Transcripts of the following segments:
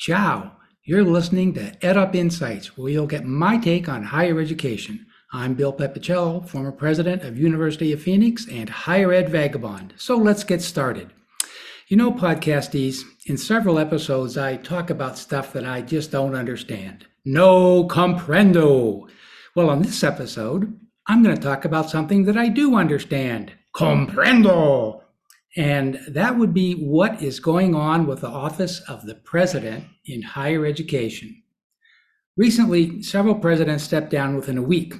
Ciao. You're listening to EdUp Insights, where you'll get my take on higher education. I'm Bill Pepicello, former president of University of Phoenix and Higher Ed Vagabond. So let's get started. You know, podcastees, in several episodes, I talk about stuff that I just don't understand. No comprendo. Well, on this episode, I'm going to talk about something that I do understand. Comprendo. And that would be what is going on with the Office of the President in Higher Education. Recently, several presidents stepped down within a week,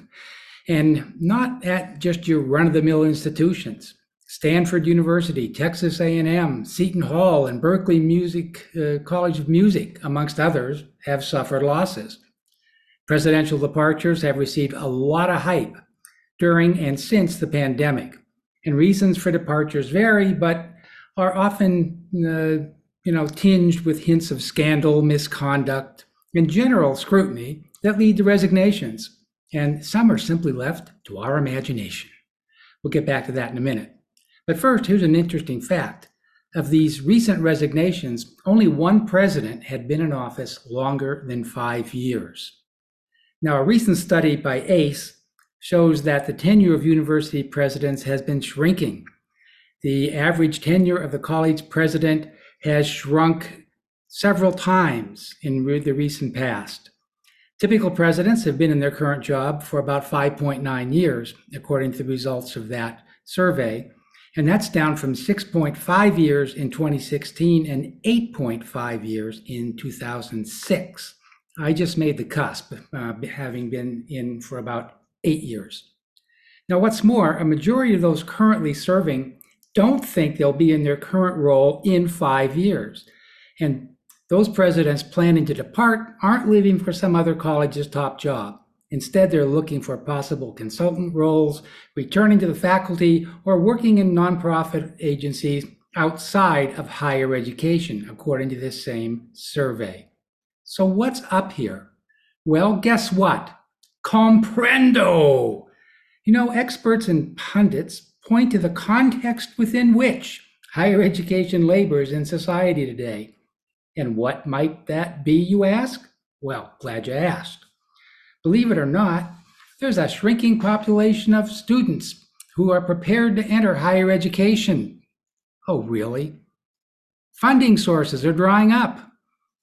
and not at just your run-of-the-mill institutions. Stanford University, Texas A&M, Seton Hall, and Berklee Music uh, College of Music, amongst others, have suffered losses. Presidential departures have received a lot of hype during and since the pandemic, and reasons for departures vary, but are often, uh, you know, tinged with hints of scandal, misconduct, and general scrutiny that lead to resignations. And some are simply left to our imagination. We'll get back to that in a minute. But first, here's an interesting fact. Of these recent resignations, only one president had been in office longer than five years. Now, a recent study by ACE shows that the tenure of university presidents has been shrinking. The average tenure of the college president has shrunk several times in the recent past. Typical presidents have been in their current job for about 5.9 years, according to the results of that survey. And that's down from 6.5 years in 2016 and 8.5 years in 2006. I just made the cusp, uh, having been in for about eight years. Now, what's more, a majority of those currently serving don't think they'll be in their current role in five years. And those presidents planning to depart aren't leaving for some other college's top job. Instead, they're looking for possible consultant roles, returning to the faculty, or working in nonprofit agencies outside of higher education, according to this same survey. So, what's up here? Well, guess what? Comprendo! You know, experts and pundits point to the context within which higher education labors in society today. And what might that be, you ask? Well, glad you asked. Believe it or not, there's a shrinking population of students who are prepared to enter higher education. Oh, really? Funding sources are drying up,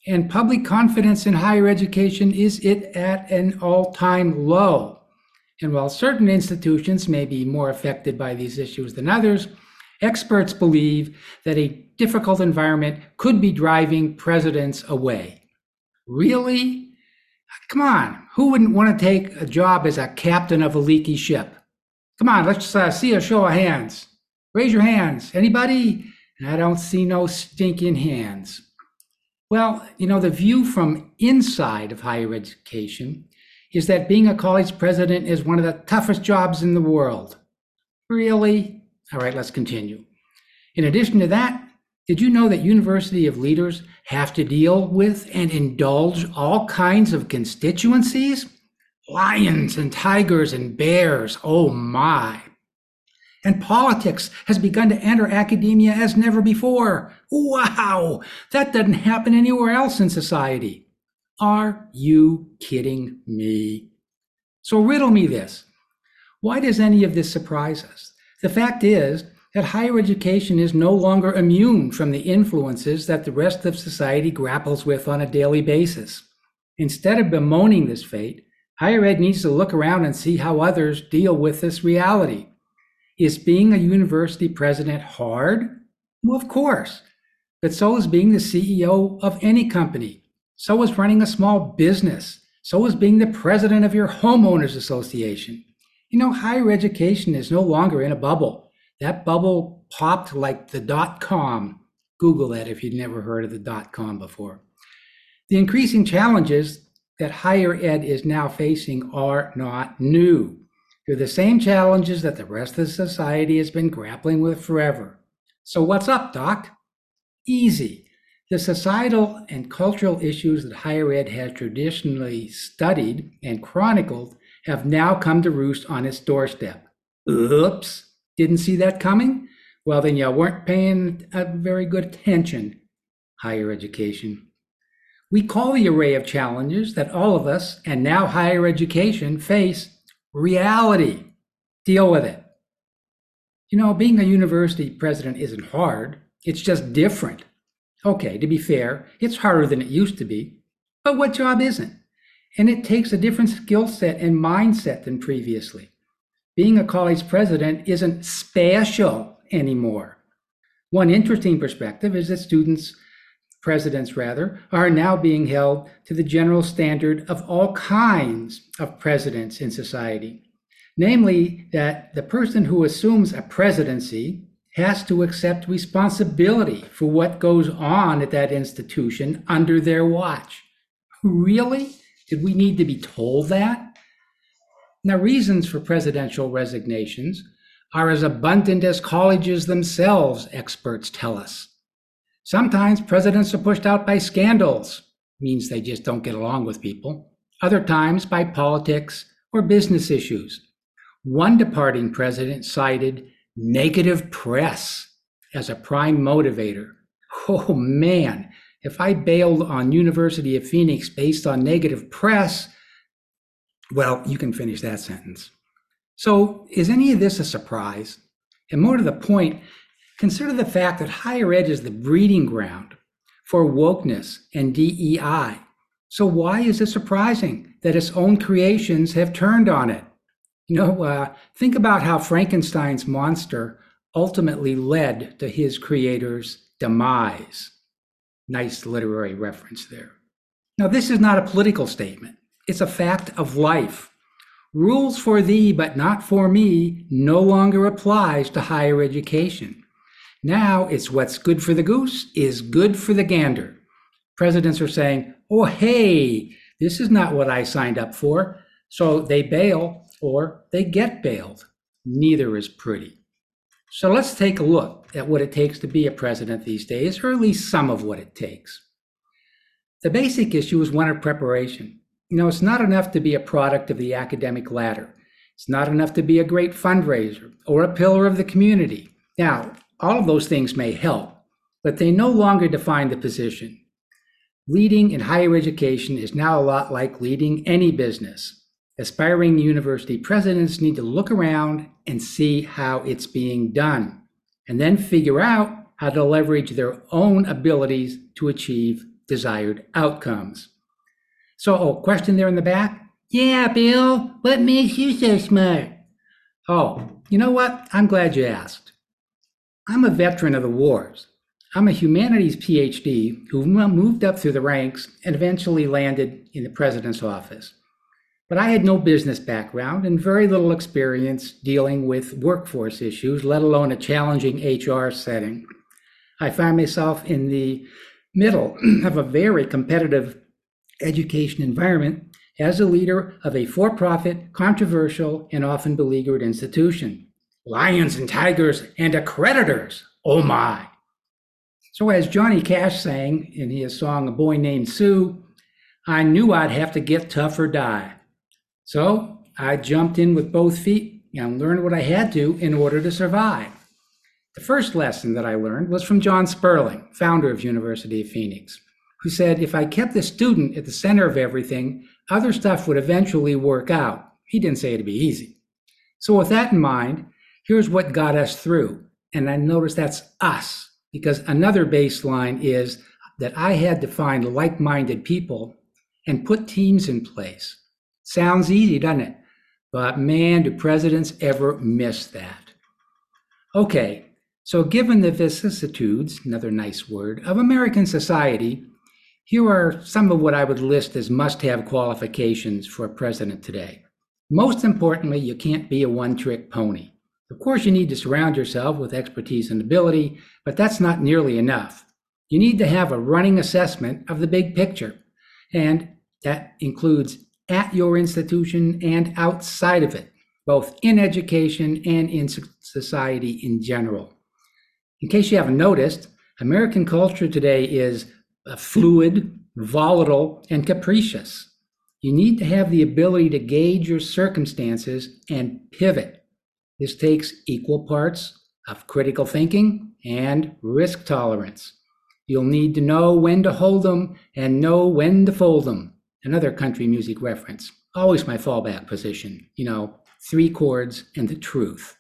and public confidence in higher education is it at an all-time low. And while certain institutions may be more affected by these issues than others, experts believe that a difficult environment could be driving presidents away. Really? Come on, who wouldn't want to take a job as a captain of a leaky ship? Come on, let's uh, see a show of hands. Raise your hands. Anybody? I don't see no stinking hands. Well, you know, the view from inside of higher education is that being a college president is one of the toughest jobs in the world. Really? All right, let's continue. In addition to that, did you know that university of leaders have to deal with and indulge all kinds of constituencies? Lions and tigers and bears, oh my. And politics has begun to enter academia as never before. Wow, that doesn't happen anywhere else in society. Are you kidding me? So riddle me this. Why does any of this surprise us? The fact is, that higher education is no longer immune from the influences that the rest of society grapples with on a daily basis. Instead of bemoaning this fate, higher ed needs to look around and see how others deal with this reality. Is being a university president hard? Well, of course. But so is being the CEO of any company. So is running a small business. So is being the president of your homeowners association. You know, higher education is no longer in a bubble. That bubble popped like the dot com. Google that if you'd never heard of the dot com before. The increasing challenges that higher ed is now facing are not new. They're the same challenges that the rest of society has been grappling with forever. So, what's up, Doc? Easy. The societal and cultural issues that higher ed has traditionally studied and chronicled have now come to roost on its doorstep. Oops. Didn't see that coming? Well, then you weren't paying very good attention. Higher education. We call the array of challenges that all of us, and now higher education, face reality. Deal with it. You know, being a university president isn't hard, it's just different. Okay, to be fair, it's harder than it used to be, but what job isn't? And it takes a different skill set and mindset than previously. Being a college president isn't special anymore. One interesting perspective is that students, presidents rather, are now being held to the general standard of all kinds of presidents in society. Namely, that the person who assumes a presidency has to accept responsibility for what goes on at that institution under their watch. Really? Did we need to be told that? Now, reasons for presidential resignations are as abundant as colleges themselves, experts tell us. Sometimes presidents are pushed out by scandals, means they just don't get along with people. Other times by politics or business issues. One departing president cited negative press as a prime motivator. Oh man, if I bailed on University of Phoenix based on negative press, well, you can finish that sentence. So, is any of this a surprise? And more to the point, consider the fact that higher ed is the breeding ground for wokeness and DEI. So, why is it surprising that its own creations have turned on it? You know, uh, think about how Frankenstein's monster ultimately led to his creator's demise. Nice literary reference there. Now, this is not a political statement, it's a fact of life. Rules for thee, but not for me, no longer applies to higher education. Now it's what's good for the goose is good for the gander. Presidents are saying, oh, hey, this is not what I signed up for. So they bail or they get bailed. Neither is pretty. So let's take a look at what it takes to be a president these days, or at least some of what it takes. The basic issue is one of preparation. You know, it's not enough to be a product of the academic ladder. It's not enough to be a great fundraiser or a pillar of the community. Now, all of those things may help, but they no longer define the position. Leading in higher education is now a lot like leading any business. Aspiring university presidents need to look around and see how it's being done, and then figure out how to leverage their own abilities to achieve desired outcomes. So, oh, question there in the back? Yeah, Bill, what makes you so smart? Oh, you know what? I'm glad you asked. I'm a veteran of the wars. I'm a humanities PhD who moved up through the ranks and eventually landed in the president's office. But I had no business background and very little experience dealing with workforce issues, let alone a challenging HR setting. I find myself in the middle of a very competitive education environment as a leader of a for profit, controversial, and often beleaguered institution. Lions and tigers and accreditors. Oh my. So, as Johnny Cash sang in his song A Boy Named Sue, I knew I'd have to get tough or die. So I jumped in with both feet and learned what I had to in order to survive. The first lesson that I learned was from John Sperling, founder of University of Phoenix, who said if I kept the student at the center of everything, other stuff would eventually work out. He didn't say it'd be easy. So with that in mind, here's what got us through. And I notice that's us, because another baseline is that I had to find like-minded people and put teams in place Sounds easy, doesn't it? But man, do presidents ever miss that. Okay, so given the vicissitudes, another nice word, of American society, here are some of what I would list as must have qualifications for a president today. Most importantly, you can't be a one trick pony. Of course, you need to surround yourself with expertise and ability, but that's not nearly enough. You need to have a running assessment of the big picture, and that includes at your institution and outside of it, both in education and in society in general. In case you haven't noticed, American culture today is uh, fluid, volatile, and capricious. You need to have the ability to gauge your circumstances and pivot. This takes equal parts of critical thinking and risk tolerance. You'll need to know when to hold them and know when to fold them. Another country music reference. Always my fallback position, you know, three chords and the truth.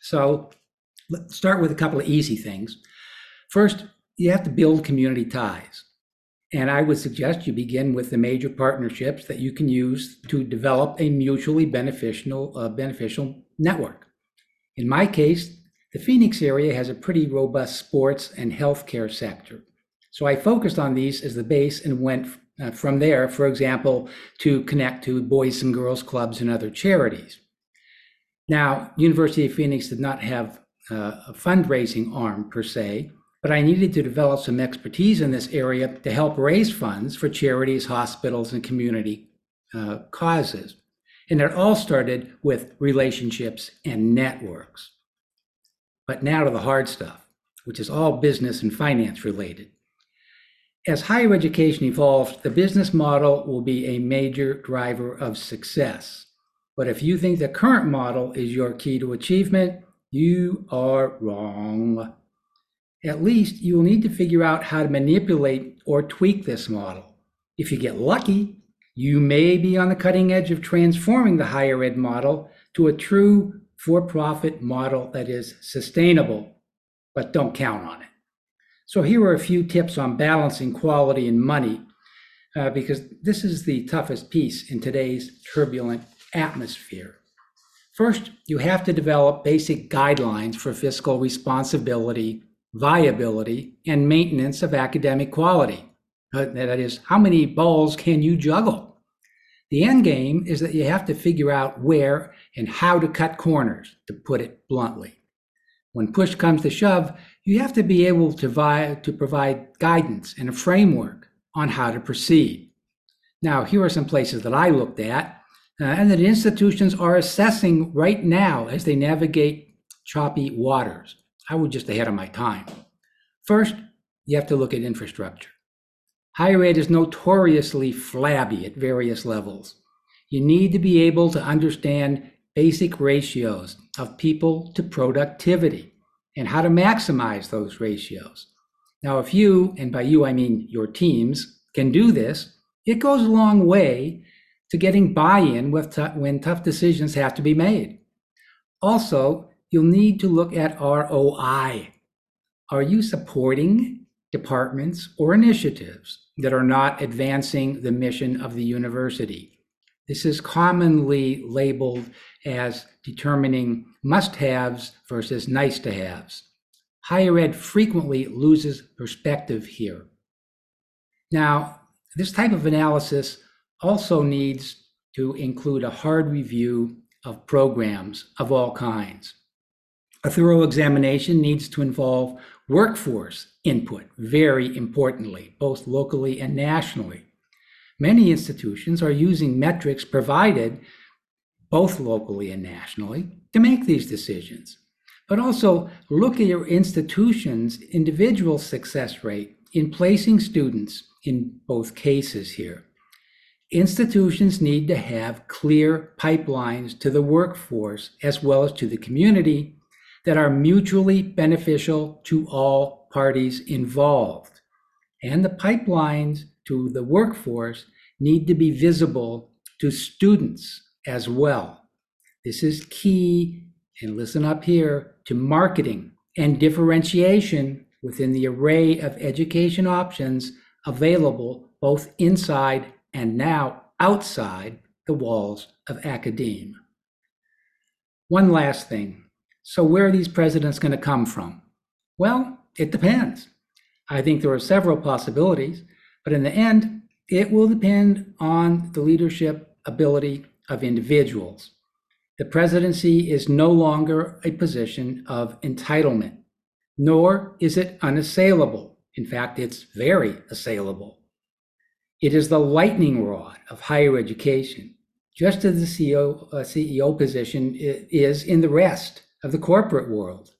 So let's start with a couple of easy things. First, you have to build community ties. And I would suggest you begin with the major partnerships that you can use to develop a mutually beneficial, uh, beneficial network. In my case, the Phoenix area has a pretty robust sports and healthcare sector. So I focused on these as the base and went uh, from there, for example, to connect to boys and girls clubs and other charities. Now, University of Phoenix did not have uh, a fundraising arm per se, but I needed to develop some expertise in this area to help raise funds for charities, hospitals, and community uh, causes. And it all started with relationships and networks. But now to the hard stuff, which is all business and finance related. As higher education evolves, the business model will be a major driver of success. But if you think the current model is your key to achievement, you are wrong. At least you will need to figure out how to manipulate or tweak this model. If you get lucky, you may be on the cutting edge of transforming the higher ed model to a true for profit model that is sustainable, but don't count on it. So, here are a few tips on balancing quality and money, uh, because this is the toughest piece in today's turbulent atmosphere. First, you have to develop basic guidelines for fiscal responsibility viability, and maintenance of academic quality. Uh, that is, how many balls can you juggle? The end game is that you have to figure out where and how to cut corners, to put it bluntly. When push comes to shove, you have to be able to, vi- to provide guidance and a framework on how to proceed. Now, here are some places that I looked at uh, and that institutions are assessing right now as they navigate choppy waters. I was just ahead of my time. First, you have to look at infrastructure. Higher ed is notoriously flabby at various levels. You need to be able to understand basic ratios of people to productivity and how to maximize those ratios. Now, if you, and by you I mean your teams, can do this, it goes a long way to getting buy in when tough decisions have to be made. Also, you'll need to look at ROI. Are you supporting departments or initiatives that are not advancing the mission of the university? This is commonly labeled as determining must haves versus nice to haves. Higher ed frequently loses perspective here. Now, this type of analysis also needs to include a hard review of programs of all kinds. A thorough examination needs to involve workforce input, very importantly, both locally and nationally. Many institutions are using metrics provided both locally and nationally to make these decisions. But also look at your institution's individual success rate in placing students in both cases here. Institutions need to have clear pipelines to the workforce as well as to the community that are mutually beneficial to all parties involved. And the pipelines to the workforce need to be visible to students as well. This is key, and listen up here, to marketing and differentiation within the array of education options available both inside and now outside the walls of academia. One last thing so, where are these presidents going to come from? Well, it depends. I think there are several possibilities, but in the end, it will depend on the leadership ability of individuals. The presidency is no longer a position of entitlement, nor is it unassailable. In fact, it's very assailable. It is the lightning rod of higher education, just as the CEO, uh, CEO position is in the rest of the corporate world.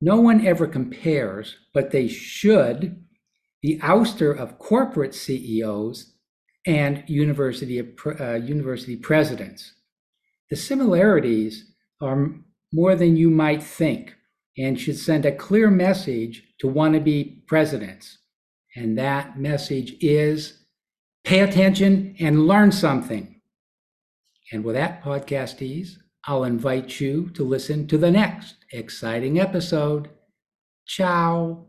No one ever compares, but they should, the ouster of corporate CEOs and university, uh, university presidents. The similarities are more than you might think. and should send a clear message to wannabe presidents. And that message is pay attention and learn something. And with that, podcastees, I'll invite you to listen to the next exciting episode. Ciao.